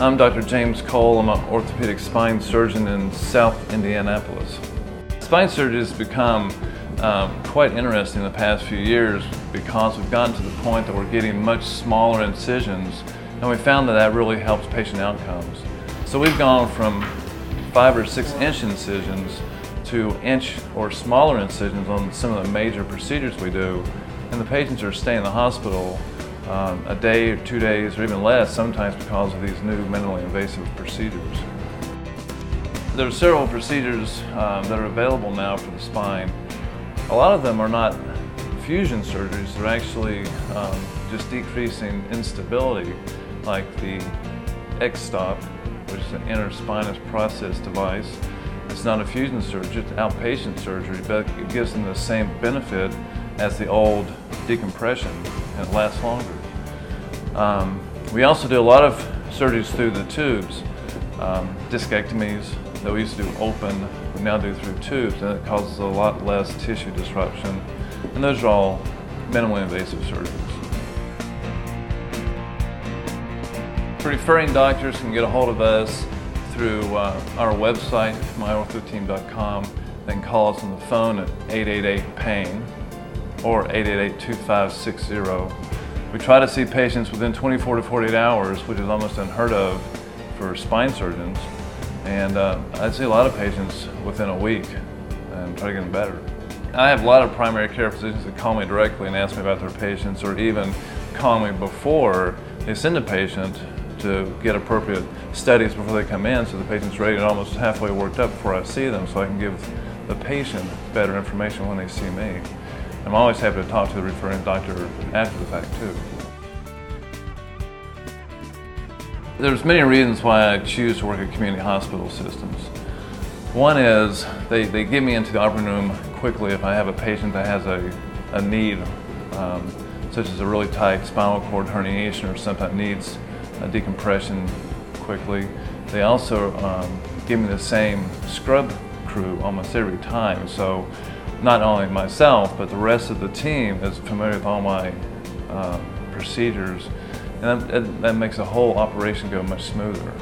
I'm Dr. James Cole. I'm an orthopedic spine surgeon in South Indianapolis. Spine surgery has become um, quite interesting in the past few years because we've gotten to the point that we're getting much smaller incisions and we found that that really helps patient outcomes. So we've gone from five or six inch incisions to inch or smaller incisions on some of the major procedures we do and the patients are staying in the hospital um, a day or two days or even less sometimes because of these new minimally invasive procedures. There are several procedures um, that are available now for the spine. A lot of them are not fusion surgeries, they're actually um, just decreasing instability like the X-Stop, which is an interspinous process device. It's not a fusion surgery, it's outpatient surgery, but it gives them the same benefit as the old decompression and it lasts longer. Um, we also do a lot of surgeries through the tubes. Um, discectomies that we used to do open, we now do through tubes, and it causes a lot less tissue disruption. And those are all minimally invasive surgeries. Referring doctors can get a hold of us through uh, our website, myorthoteam.com. They can call us on the phone at 888-PAIN or 888-2560. We try to see patients within 24 to 48 hours, which is almost unheard of for spine surgeons. And uh, I see a lot of patients within a week and try to get them better. I have a lot of primary care physicians that call me directly and ask me about their patients or even call me before they send a patient to get appropriate studies before they come in so the patient's ready and almost halfway worked up before I see them so I can give the patient better information when they see me. I'm always happy to talk to the referring doctor after the fact too. There's many reasons why I choose to work at community hospital systems. One is they, they get me into the operating room quickly if I have a patient that has a, a need, um, such as a really tight spinal cord herniation or something that needs a decompression quickly. They also um, give me the same scrub crew almost every time. So not only myself, but the rest of the team is familiar with all my uh, procedures. And that, that, makes the whole operation go much smoother.